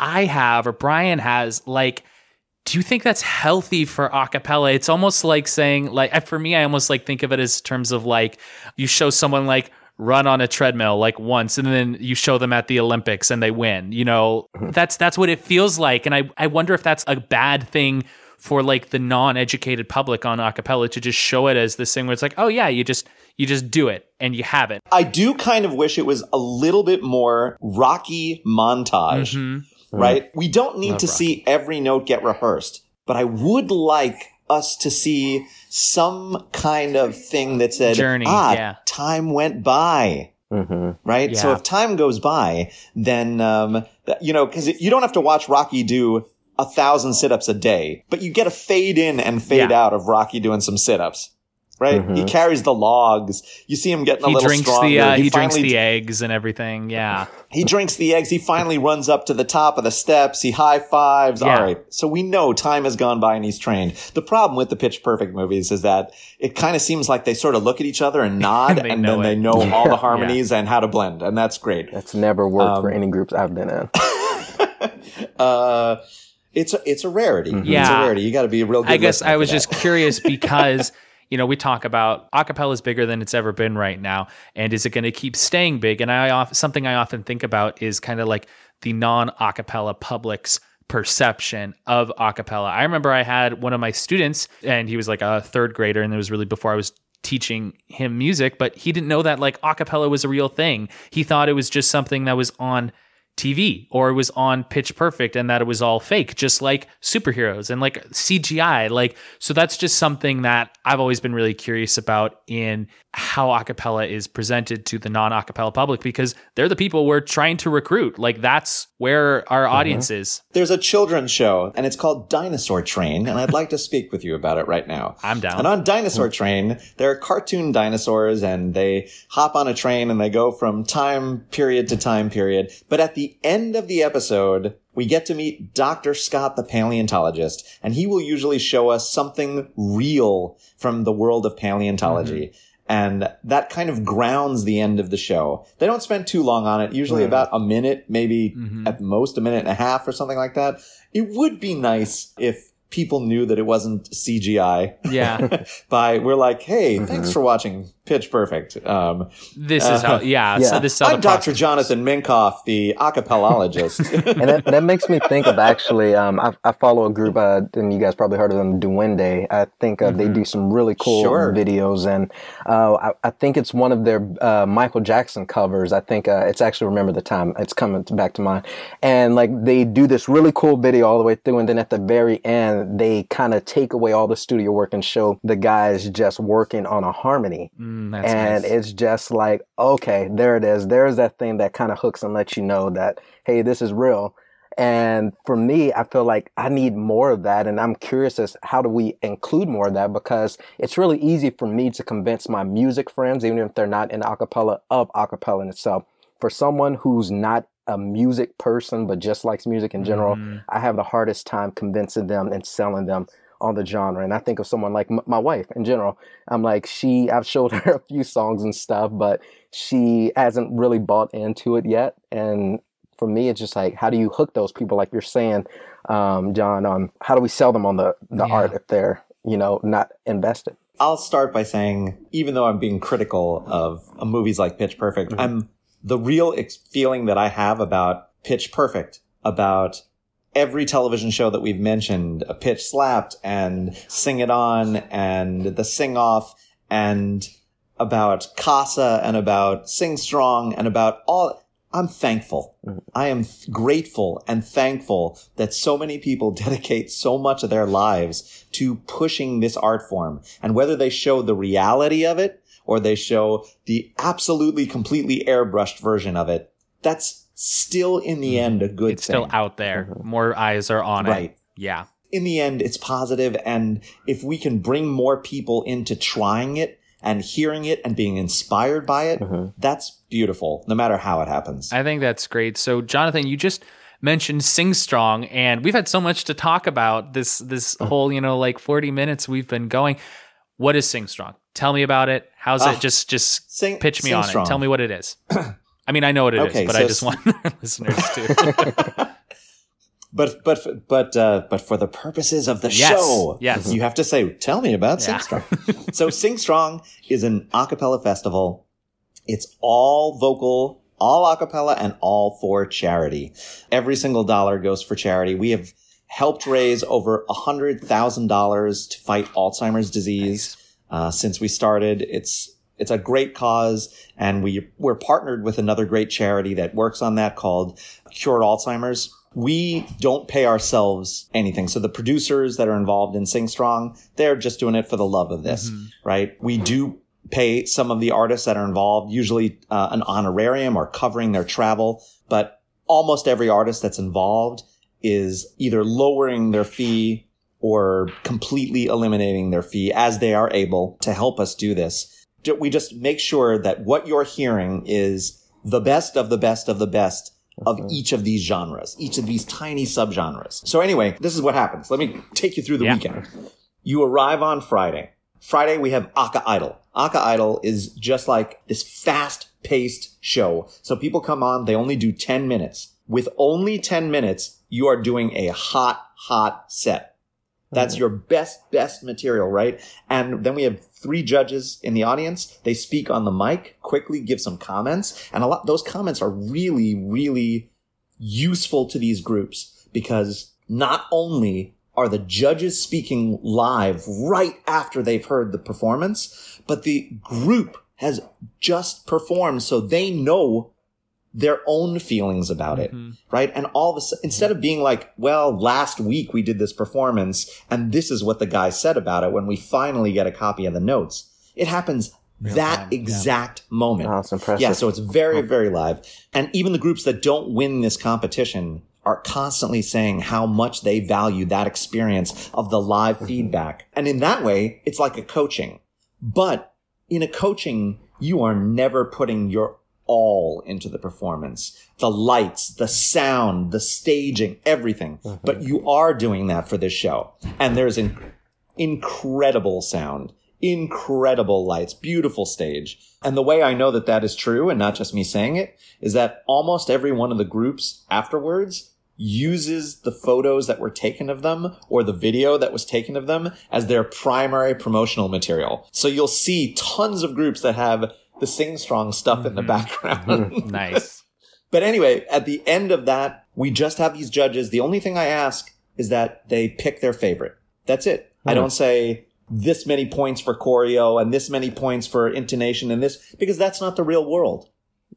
i have or brian has like do you think that's healthy for acapella? It's almost like saying, like, for me, I almost like think of it as terms of like you show someone like run on a treadmill like once, and then you show them at the Olympics and they win. You know, that's that's what it feels like, and I I wonder if that's a bad thing for like the non-educated public on acapella to just show it as this thing where it's like, oh yeah, you just you just do it and you have it. I do kind of wish it was a little bit more rocky montage, Mm-hmm. right? We don't need to see every note get rehearsed, but I would like us to see some kind of thing that said, Journey, ah, yeah. time went by. hmm Right. So if time goes by, then, um, you know, cause you don't have to watch Rocky do a thousand sit-ups a day, but you get a fade in and fade Yeah. out of Rocky doing some sit-ups. Right? Mhm. He carries the logs. You see him getting a He little drinks stronger. the uh, he, drinks finally- the eggs and everything. Yeah. he drinks the eggs. He finally runs up to the top of the steps. He high fives. Yeah. All right. So we know time has gone by and he's trained. The problem with the Pitch Perfect movies is that it kind of seems like they sort of look at each other and nod, They and know then they it. know all the harmonies and how to blend, and that's great. That's never worked for Um, any groups I've been in. Uh, it's a, it's a rarity. It's Yeah. a rarity. You got to be a real good I guess I was that. just curious because you know we talk about acapella is bigger than it's ever been right now, and is it going to keep staying big? And I off, something I often think about is kind of like the non-acapella public's perception of acapella. I remember I had one of my students, and he was like a third grader, and it was really before I was teaching him music, but he didn't know that like acapella was a real thing. He thought it was just something that was on TV or it was on Pitch Perfect and that it was all fake, just like superheroes and like CGI. Like, so that's just something that I've always been really curious about in how acapella is presented to the non acapella public because they're the people we're trying to recruit. Like, that's where our mm-hmm. audience is. There's a children's show, and it's called Dinosaur Train, and I'd like to speak with you about it right now. I'm down. And on Dinosaur hmm. Train, there are cartoon dinosaurs, and they hop on a train and they go from time period to time period. But at the end of the episode, we get to meet Dr. Scott, the paleontologist, and he will usually show us something real from the world of paleontology. Mm-hmm. And that kind of grounds the end of the show. They don't spend too long on it, usually about a minute, maybe mm-hmm. at most a minute and a half or something like that. It would be nice if people knew that it wasn't CGI Yeah. by we're like, hey, thanks mm-hmm. for watching Pitch Perfect. Um, This is how, yeah. So this is how I'm Dr. Jonathan Minkoff, the acapellologist. and that, that makes me think of actually, um, I, I follow a group, uh, and you guys probably heard of them, Duwende. I think uh, they do some really cool Sure. videos, and uh, I, I think it's one of their uh, Michael Jackson covers. I think uh, it's actually Remember the Time. It's coming back to mind, and like they do this really cool video all the way through, and then at the very end, they kind of take away all the studio work and show the guys just working on a harmony Mm, and nice. it's just like okay there it is there's that thing that kind of hooks and lets you know that hey this is real and for me i feel like i need more of that and i'm curious as how do we include more of that because it's really easy for me to convince my music friends even if they're not in acapella of acapella in itself for someone who's not a music person but just likes music in general Mhm. i have the hardest time convincing them and selling them on the genre and i think of someone like m- my wife in general. I'm like she i've showed her a few songs and stuff but she hasn't really bought into it yet and for me it's just like how do you hook those people like you're saying um, john on how do we sell them on the, the Yeah. art if they're you know not invested? I'll start by saying, even though I'm being critical of movies like Pitch Perfect, I'm the real ex- feeling that I have about Pitch Perfect, about every television show that we've mentioned, uh, Pitch Slapped and Sing It On and The Sing Off and about Casa and about Sing Strong and about all. I'm thankful. I am grateful and thankful that so many people dedicate so much of their lives to pushing this art form. And whether they show the reality of it or they show the absolutely completely airbrushed version of it, that's still in the end a good it's thing. still out there. Uh-huh. More eyes are on it. Right. Yeah. in the end, it's positive, And if we can bring more people into trying it and hearing it and being inspired by it, uh-huh. that's beautiful, no matter how it happens. I think that's great. So, Jonathan, you just mentioned Sing Strong, and we've had so much to talk about this this uh-huh. whole you know like forty minutes we've been going. What is Sing Strong? Tell me about it. How's Ah, it? Just just Sing- pitch me Sing on Strong. it. Tell me what it is. I mean, I know what it is, Okay, but so I just want our listeners to. But but but uh, but for the purposes of the Yes, show, yes. you have to say, "Tell me about Yeah. Sing Strong." so Sing Strong is an a cappella festival. It's all vocal, all a cappella, and all for charity. Every single dollar goes for charity. We have helped raise over a hundred thousand dollars to fight Alzheimer's disease uh, since we started. It's it's a great cause, and we we're partnered with another great charity that works on that called Cure Alzheimer's. We don't pay ourselves anything. So the producers that are involved in Sing Strong, they're just doing it for the love of this, right? We do pay some of the artists that are involved, usually uh, an honorarium or covering their travel, but almost every artist that's involved is either lowering their fee or completely eliminating their fee as they are able to help us do this. We just make sure that what you're hearing is the best of the best of the best of each of these genres, each of these tiny subgenres. So anyway, this is what happens. Let me take you through the Yeah. weekend. You arrive on Friday. Friday, we have Aka Idol. Aka Idol is just like this fast paced show. So people come on, they only do 10 minutes. With only 10 minutes, you are doing a hot, hot set. That's your best, best material, right? And then we have three judges in the audience. They speak on the mic, quickly give some comments. And a lot, those comments are really, really useful to these groups because not only are the judges speaking live right after they've heard the performance, but the group has just performed so they know their own feelings about it, mm-hmm. right? And all of a sudden, instead of being like, well, last week we did this performance and this is what the guy said about it when we finally get a copy of the notes, it happens that exact moment. Oh, that's impressive. Yeah, so it's very, very live. And even the groups that don't win this competition are constantly saying how much they value that experience of the live mm-hmm. feedback. And in that way, it's like a coaching. But in a coaching, you are never putting your all into the performance. The lights, the sound, the staging, everything. Mm-hmm. But you are doing that for this show. And there's an incredible sound, incredible lights, beautiful stage. And the way I know that that is true and not just me saying it is that almost every one of the groups afterwards, uses the photos that were taken of them or the video that was taken of them as their primary promotional material. So you'll see tons of groups that have the sing strong stuff in the mm-hmm. background. Nice. But anyway, at the end of that, we just have these judges. The only thing I ask is that they pick their favorite. That's it. I hmm. don't say this many points for choreo and this many points for intonation and this, because that's not the real world.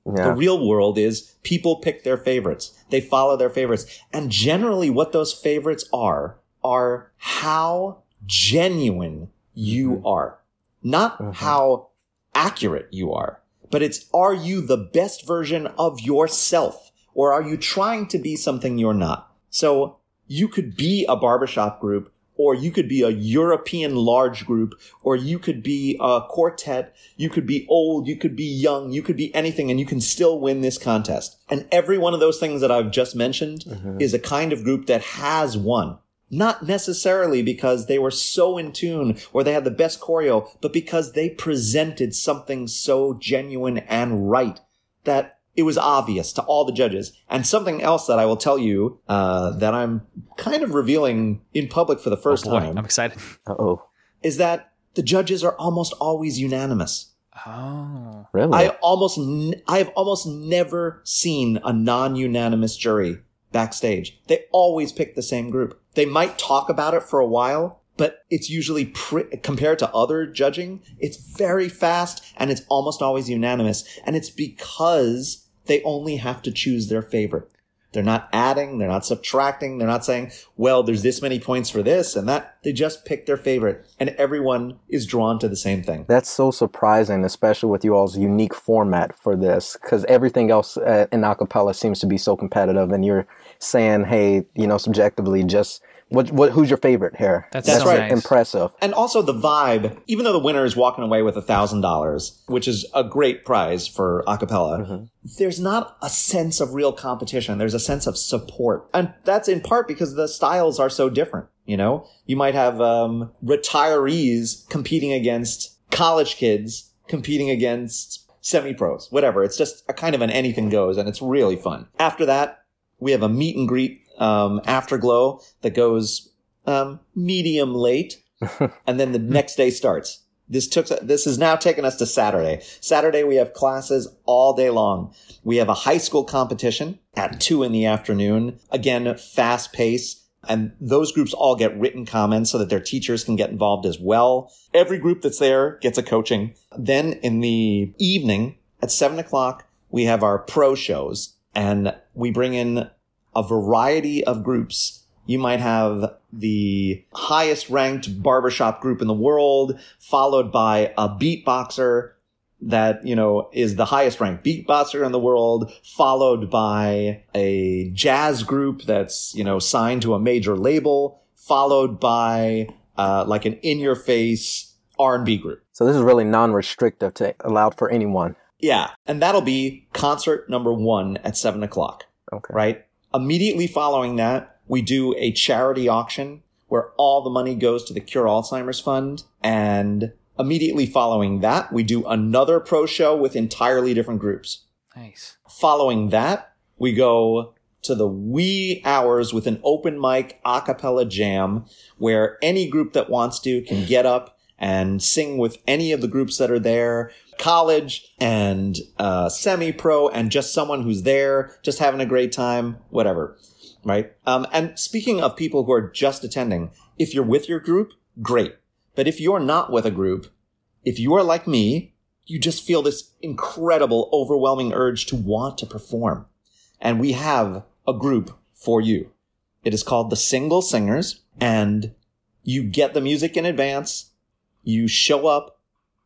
The real world is people pick their favorites. They follow their favorites. And generally what those favorites are, are how genuine you mm-hmm. are. Not mm-hmm. how accurate you are, but it's are you the best version of yourself? Or are you trying to be something you're not? So you could be a barbershop group or you could be a European large group, or you could be a quartet, you could be old, you could be young, you could be anything, and you can still win this contest. And every one of those things that I've just mentioned mm-hmm. is a kind of group that has won. Not necessarily because they were so in tune or they had the best choreo, but because they presented something so genuine and right that it was obvious to all the judges. And something else that I will tell you uh, that I'm kind of revealing in public for the first Oh, boy, time I'm excited. Uh oh. is that the judges are almost always unanimous. Oh. Really? I almost, n- I have almost never seen a non-unanimous jury backstage. They always pick the same group. They might talk about it for a while, but it's usually pre- compared to other judging, it's very fast and it's almost always unanimous. And it's because they only have to choose their favorite. They're not adding, they're not subtracting, they're not saying, well, there's this many points for this and that. They just pick their favorite and everyone is drawn to the same thing. That's so surprising, especially with you all's unique format for this, because everything else uh, in acapella seems to be so competitive, and you're saying, hey, you know, subjectively, just what, what, who's your favorite here? That's That's so right. nice. Impressive. And also the vibe, even though the winner is walking away with a thousand dollars, which is a great prize for acapella, there's not a sense of real competition. There's a sense of support. And that's in part because the styles are so different. You know, you might have, um, retirees competing against college kids competing against semi-pros, whatever. It's just a kind of an anything goes and it's really fun. After that, we have a meet and greet, um, afterglow that goes, um, medium late and then the next day starts. This took this has now taken us to Saturday. Saturday we have classes all day long. We have a high school competition at two in the afternoon. Again, fast pace. And those groups all get written comments so that their teachers can get involved as well. Every group that's there gets a coaching. Then in the evening at seven o'clock, we have our pro shows and we bring in a variety of groups. You might have the highest ranked barbershop group in the world, followed by a beatboxer that, you know, is the highest ranked beatboxer in the world, followed by a jazz group that's, you know, signed to a major label, followed by, uh, like an in your face R&B group. So this is really non-restrictive to allowed for anyone. Yeah. And that'll be concert number one at seven o'clock. Okay. right? Immediately following that, we do a charity auction where all the money goes to the Cure Alzheimer's Fund. And immediately following that, we do another pro show with entirely different groups. Nice. Following that, we go to the wee hours with an open mic a cappella jam where any group that wants to can get up and sing with any of the groups that are there college and uh, semi-pro and just someone who's there just having a great time whatever right? Um, and speaking of people who are just attending if you're with your group great. But if you're not with a group if you are like me you just feel this incredible overwhelming urge to want to perform. And we have a group for you. It is called the single singers and you get the music in advance you show up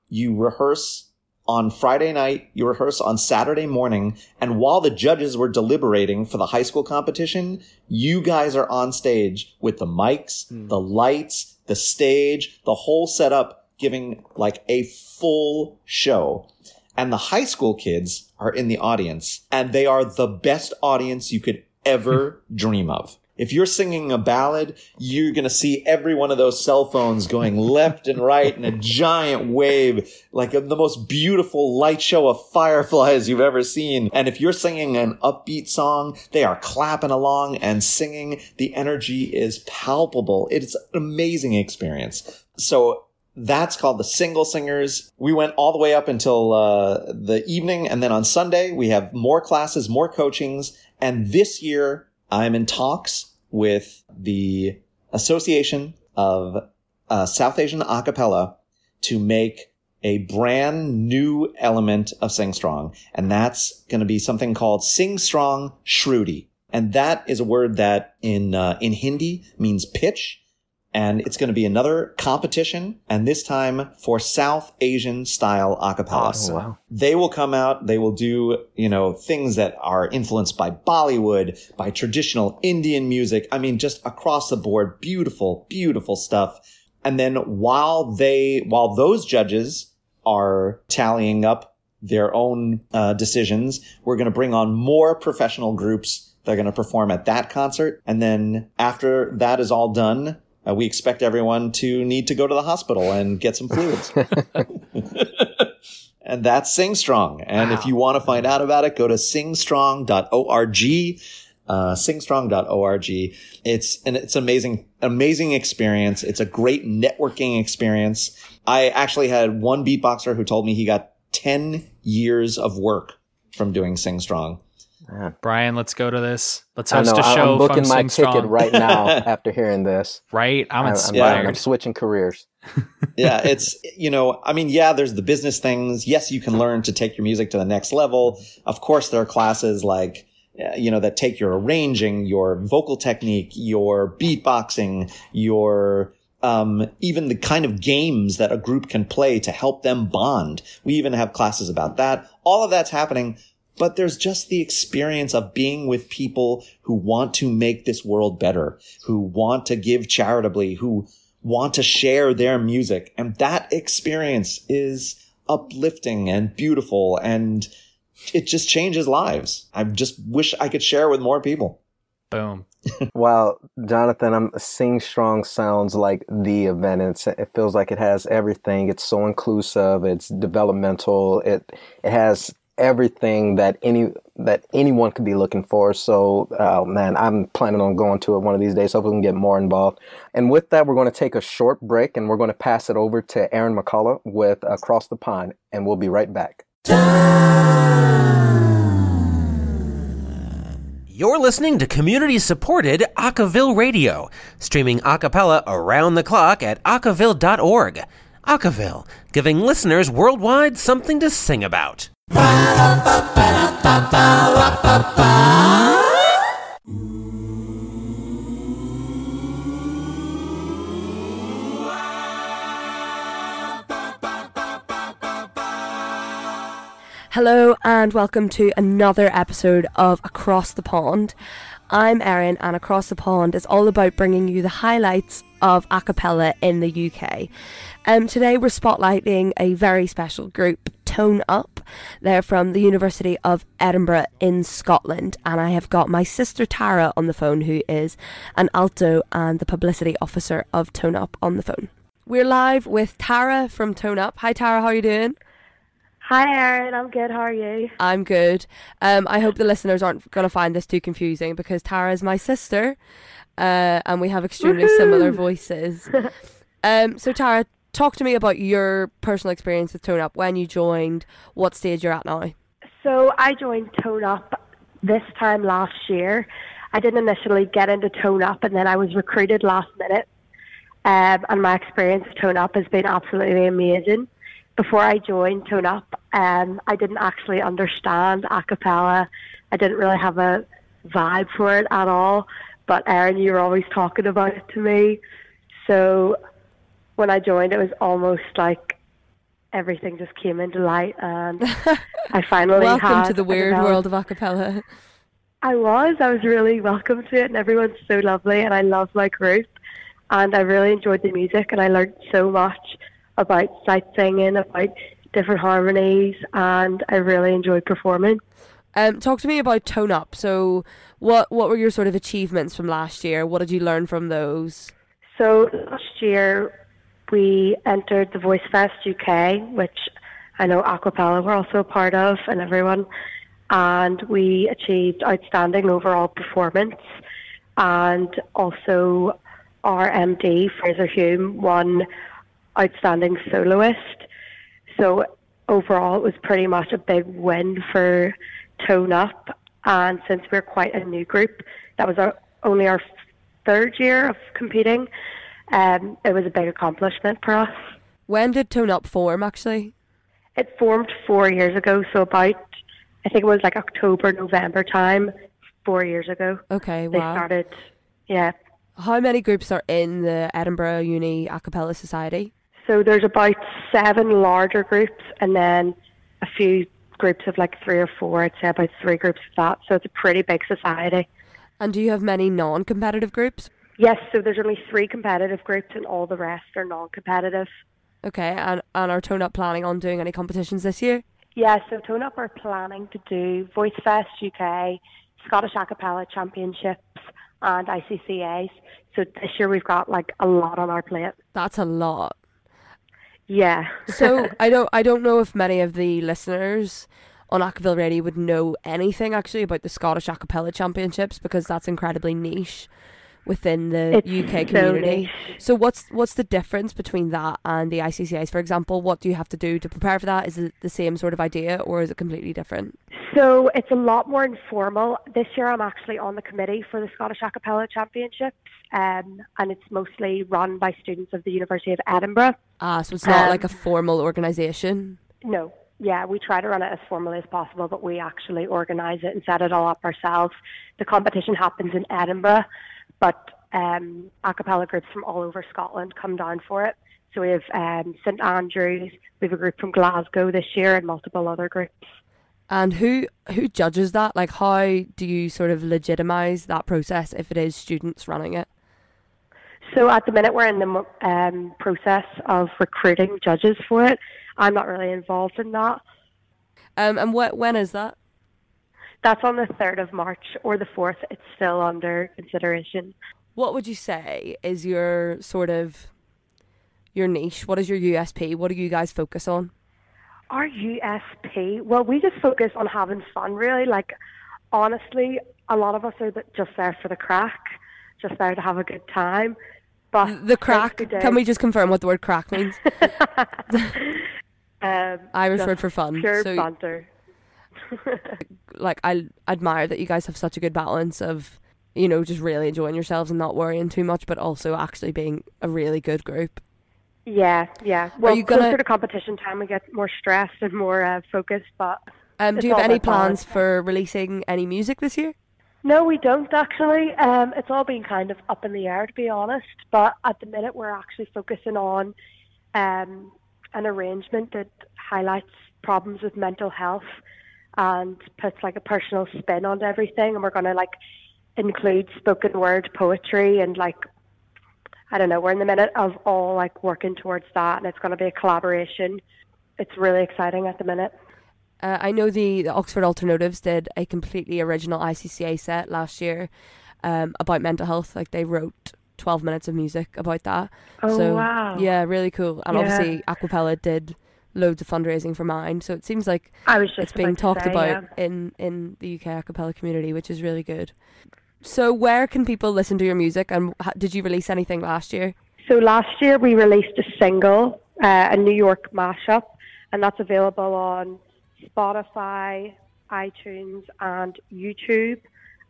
you rehearse on Friday night, you rehearse on Saturday morning, and while the judges were deliberating for the high school competition, you guys are on stage with the mics, hmm. the lights, the stage, the whole setup, giving like a full show. And the high school kids are in the audience, and they are the best audience you could ever dream of. If you're singing a ballad, you're going to see every one of those cell phones going left and right in a giant wave, like the most beautiful light show of fireflies you've ever seen. And if you're singing an upbeat song, they are clapping along and singing. The energy is palpable. It's an amazing experience. So that's called the single singers. We went all the way up until uh, the evening, and then on Sunday we have more classes, more coachings, and this year I'm in talks with the Association of uh, South Asian Acapella to make a brand new element of Sing Strong, and that's going to be something called Sing Strong Shruti, and that is a word that in uh, in Hindi means pitch and it's going to be another competition and this time for South Asian style acapella. Oh, wow. They will come out, they will do, you know, things that are influenced by Bollywood, by traditional Indian music. I mean, just across the board, beautiful, beautiful stuff. And then while they, while those judges are tallying up their own uh, decisions, we're going to bring on more professional groups. They're going to perform at that concert. And then after that is all done, uh, we expect everyone to need to go to the hospital and get some fluids. and that's Sing Strong. And if you want to find out about it, go to singstrong.org. Uh, singstrong.org. It's and it's amazing, amazing experience. It's a great networking experience. I actually had one beatboxer who told me he got 10 years of work from doing Sing Strong. Brian, let's go to this. Let's host know. a I- show I'm booking my Sing Strong. ticket right now after hearing this. Right? I'm I'm, I'm. I'm switching careers. yeah, it's, you know, I mean, yeah, there's the business things. Yes, you can learn to take your music to the next level. Of course, there are classes like, uh, you know, that take your arranging, your vocal technique, your beatboxing, your, um, even the kind of games that a group can play to help them bond. We even have classes about that. All of that's happening. But there's just the experience of being with people who want to make this world better, who want to give charitably, who want to share their music. And that experience is uplifting and beautiful and it just changes lives. I just wish I could share with more people. Boom. Well, Jonathan, I'm Sing Strong sounds like the event. It's, it feels like it has everything. It's so inclusive. It's developmental. It it has everything that any that anyone could be looking for. So, uh, man, I'm planning on going to it one of these days. Hopefully, we can get more involved. And with that, we're going to take a short break, and we're going to pass it over to Aaron McCullough with Across the Pond, and we'll be right back. You're listening to community supported Acaville Radio, streaming a cappella around the clock at acaville.org. Acaville, giving listeners worldwide something to sing about. Hello and welcome to another episode of Across the Pond. I'm Erin, and Across the Pond is all about bringing you the highlights of a cappella in the UK. Um, today we're spotlighting a very special group, Tone Up. They're from the University of Edinburgh in Scotland, and I have got my sister Tara on the phone, who is an alto and the publicity officer of Tone Up on the phone. We're live with Tara from Tone Up. Hi Tara, how are you doing? Hi, Erin. I'm good. How are you? I'm good. Um, I hope the listeners aren't going to find this too confusing because Tara is my sister, uh, and we have extremely similar voices. Um, so Tara, talk to me about your personal experience with Tone Up when you joined, what stage you're at now. So I joined Tone Up this time last year. I didn't initially get into Tone Up, and then I was recruited last minute. Um, and my experience with Tone Up has been absolutely amazing. Before I joined Tone Up, um, I didn't actually understand a cappella. I didn't really have a vibe for it at all. But Erin, you were always talking about it to me. So when I joined, it was almost like everything just came into light, and I finally Welcome to the weird world of a cappella. I was. I was really welcome to it, and everyone's so lovely, and I love my group, and I really enjoyed the music, and I learned so much about sight singing, about different harmonies, and I really enjoyed performing. Um, talk to me about Tone Up. So, what what were your sort of achievements from last year? What did you learn from those? So last year we entered the Voice Fest UK, which I know Aquapella were also a part of, and everyone. And we achieved outstanding overall performance, and also our MD Fraser Hume won outstanding soloist. So overall, it was pretty much a big win for Tone Up. And since we're quite a new group, that was our only our third year of competing. Um, it was a big accomplishment for us. When did Tone Up form actually? It formed four years ago, so about I think it was like October, November time, four years ago. Okay, They wow. started, yeah. How many groups are in the Edinburgh Uni A Cappella Society? So there's about seven larger groups, and then a few groups of like three or four. I'd say about three groups of that. So it's a pretty big society. And do you have many non-competitive groups? Yes, so there's only three competitive groups, and all the rest are non-competitive. Okay, and and are Tone Up planning on doing any competitions this year? Yeah, so Tone Up are planning to do Voice Fest UK, Scottish Acapella Championships, and ICCAs. So this year we've got like a lot on our plate. That's a lot. Yeah. So I don't I don't know if many of the listeners on Acaville Radio would know anything actually about the Scottish Acapella Championships because that's incredibly niche within the It's UK so community. niche. So what's what's the difference between that and the ICCAs? For example, what do you have to do to prepare for that? Is it the same sort of idea or is it completely different? So it's a lot more informal. This year I'm actually on the committee for the Scottish Acapella Championships, um, and it's mostly run by students of the University of Edinburgh. Ah, so it's not Um, like a formal organisation. No, yeah, we try to run it as formally as possible, but we actually organise it and set it all up ourselves. The competition happens in Edinburgh, but um, a cappella groups from all over Scotland come down for it. So we have um, St Andrews, we have a group from Glasgow this year, and multiple other groups. And who who judges that? Like how do you sort of legitimize that process if it is students running it? So at the minute, we're in the um, process of recruiting judges for it. I'm not really involved in that. Um, and what when is that? That's on the 3rd of March or the 4th. It's still under consideration. What would you say is your sort of your niche? What is your USP? What do you guys focus on? Our USP, well, we just focus on having fun, really. Like, honestly, a lot of us are just there for the craic, just there to have a good time. But The craic. Can we just confirm what the word craic means? um, Irish word for fun. Pure So- banter. like I admire that you guys have such a good balance of you know just really enjoying yourselves and not worrying too much, but also actually being a really good group. Yeah, yeah. Well, you gonna- closer to competition time, we get more stressed and more uh, focused. But Um, do you have any plans for releasing any music this year? no, we don't actually. Um, it's all been kind of up in the air, to be honest. But at the minute, we're actually focusing on um, an arrangement that highlights problems with mental health and puts like a personal spin on everything. And we're going to like include spoken word poetry and like I don't know. We're in the minute of all like working towards that, and it's going to be a collaboration. It's really exciting at the minute. Uh, I know the, the Oxford Alternatives did a completely original ICCA set last year um, about mental health. Like they wrote 12 minutes of music about that. Oh, so, wow. Yeah, really cool. And Yeah. obviously, Aquapella did loads of fundraising for mine. So it seems like I was just it's being talked say, about yeah. in, in the UK Acapella community, which is really good. So, where can people listen to your music? And did you release anything last year? So last year we released a single, uh, a New York mashup, and that's available on Spotify, iTunes, and YouTube.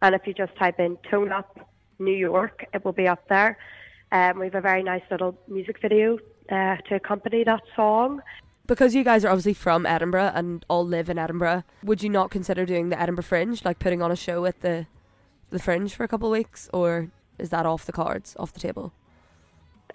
And if you just type in "Tone Up New York," it will be up there. Um, we have a very nice little music video uh, to accompany that song. Because you guys are obviously from Edinburgh and all live in Edinburgh, would you not consider doing the Edinburgh Fringe, like putting on a show at the the Fringe for a couple of weeks, or is that off the cards, off the table?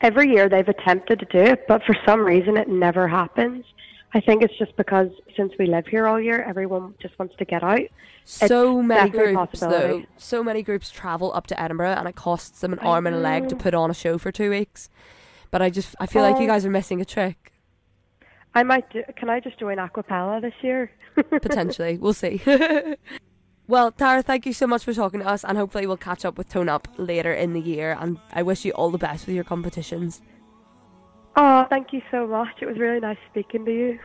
Every year they've attempted to do it, but for some reason it never happens. I think it's just because since we live here all year, everyone just wants to get out. So It's many groups, though. So many groups travel up to Edinburgh, and it costs them an arm and a leg to put on a show for two weeks. But I just, I feel like you Oh. guys are missing a trick. I might. Do, can I just join Aquapella this year? Potentially. We'll see. well, Tara, thank you so much for talking to us, and hopefully we'll catch up with Tone Up later in the year. And I wish you all the best with your competitions. Oh, thank you so much. It was really nice speaking to you.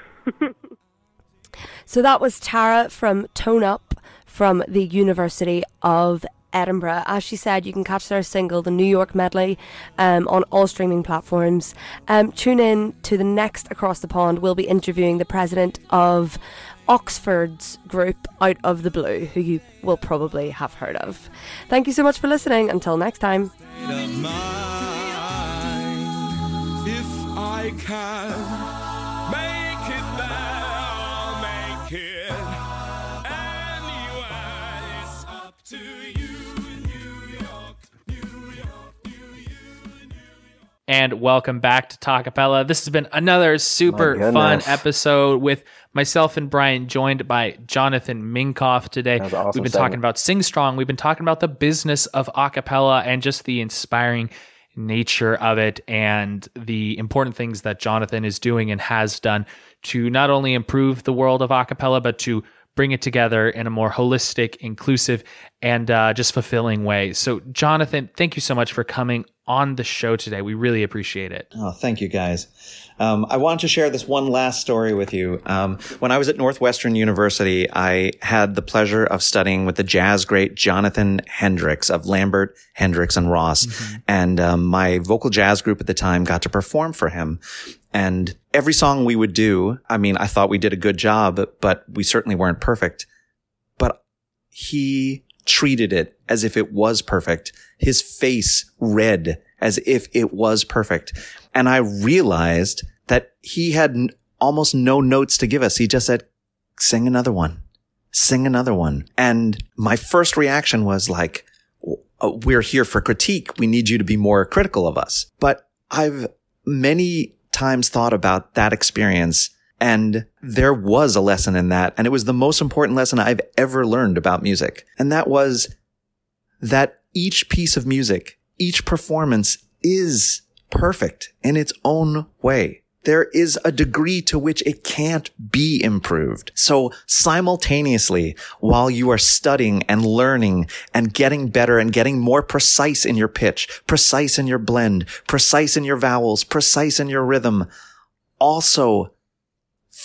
So that was Tara from Tone Up from the University of Edinburgh. As she said, you can catch their single, the New York Medley, um, on all streaming platforms. Um, tune in to the next Across the Pond. We'll be interviewing the president of Oxford's group Out of the Blue, who you will probably have heard of. Thank you so much for listening. Until next time. If I can And welcome back to Talkapella. This has been another super fun episode with myself and Brian, joined by Jonathan Minkoff today. That was an awesome We've been segment. talking about Sing Strong. We've been talking about the business of acapella and just the inspiring nature of it and the important things that Jonathan is doing and has done to not only improve the world of acapella, but to bring it together in a more holistic, inclusive, and uh, just fulfilling way. So, Jonathan, thank you so much for coming on the show today. We really appreciate it. Oh, thank you guys. Um, I want to share this one last story with you. Um, when I was at Northwestern University, I had the pleasure of studying with the jazz great Jonathan Hendricks of Lambert, Hendricks, and Ross. And um, my vocal jazz group at the time got to perform for him. And every song we would do, I mean, I thought we did a good job, but we certainly weren't perfect. But he treated it as if it was perfect. His face red as if it was perfect. And I realized that he had n- almost no notes to give us. He just said, sing another one, sing another one. And my first reaction was like, uh, we're here for critique. We need you to be more critical of us. But I've many times thought about that experience and there was a lesson in that. And it was the most important lesson I've ever learned about music. And that was that each piece of music, each performance is perfect in its own way. There is a degree to which it can't be improved. So simultaneously, while you are studying and learning and getting better and getting more precise in your pitch, precise in your blend, precise in your vowels, precise in your rhythm, also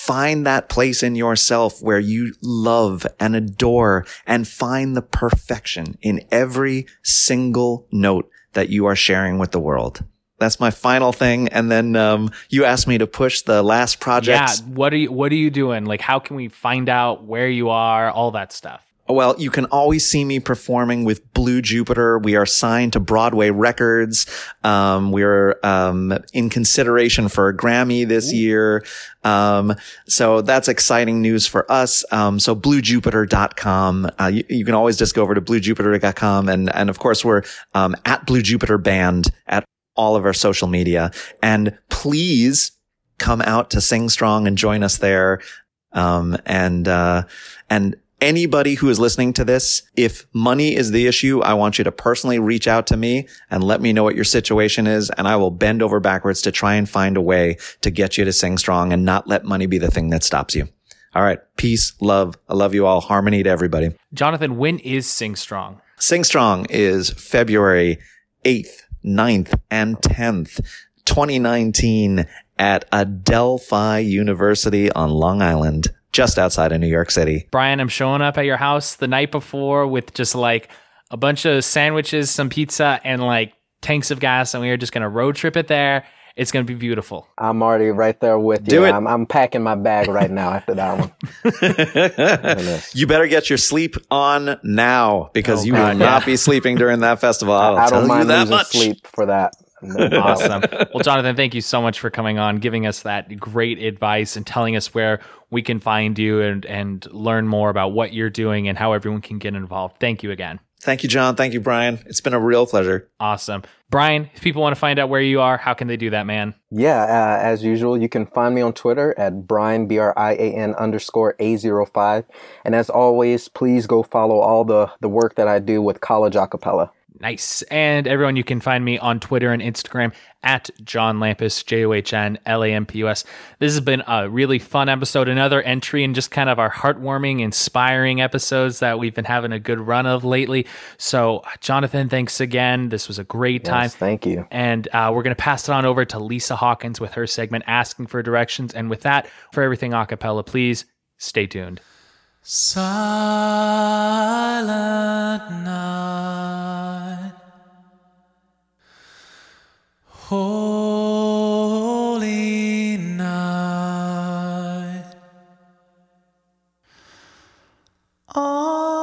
find that place in yourself where you love and adore and find the perfection in every single note that you are sharing with the world. That's my final thing. And then um, you asked me to push the last project. Yeah, what are you what are you doing? Like how can we find out where you are, all that stuff? Well, you can always see me performing with Blue Jupiter. We are signed to Broadway Records. Um, we're um, in consideration for a Grammy this year. Um, so that's exciting news for us. Um, so bluejupiter.com. Uh, you, you can always just go over to bluejupiter.com. And, and of course, we're um, at Blue Jupiter Band at all of our social media. And please come out to Sing Strong and join us there. Um, and, uh, and anybody who is listening to this, if money is the issue, I want you to personally reach out to me and let me know what your situation is. And I will bend over backwards to try and find a way to get you to sing strong and not let money be the thing that stops you. All right. Peace, love. I love you all. Harmony to everybody. Jonathan, when is Sing Strong? Sing Strong is February 8th, 9th, and 10th, 2019 at Adelphi University on Long Island, just outside of New York City. Brian, I'm showing up at your house the night before with just like a bunch of sandwiches, some pizza, and like tanks of gas, and we are just gonna road trip it there. It's gonna be beautiful. I'm already right there with you. Do it. I'm, I'm packing my bag right now after that one. you better get your sleep on now because Oh, you God, will not be sleeping during that festival. I'll I tell don't you mind that losing much. sleep for that. Awesome. well, Jonathan, thank you so much for coming on, giving us that great advice, and telling us where we can find you and and learn more about what you're doing and how everyone can get involved. Thank you again. Thank you, John. Thank you, Brian. It's been a real pleasure. Awesome. Brian, if people want to find out where you are, how can they do that, man? Yeah, uh, as usual, you can find me on Twitter at Brian, B R I A N underscore A05. And as always, please go follow all the, the work that I do with College Acapella. Nice. And everyone, you can find me on Twitter and Instagram at John Lampus, J O H N L A M P U S. This has been a really fun episode. Another entry in just kind of our heartwarming, inspiring episodes that we've been having a good run of lately. So, Jonathan, thanks again. This was a great time. Yes, thank you. And uh, we're going to pass it on over to Lisa Hawkins with her segment Asking for Directions. And with that, for everything acapella, please stay tuned. Silent night, holy night, all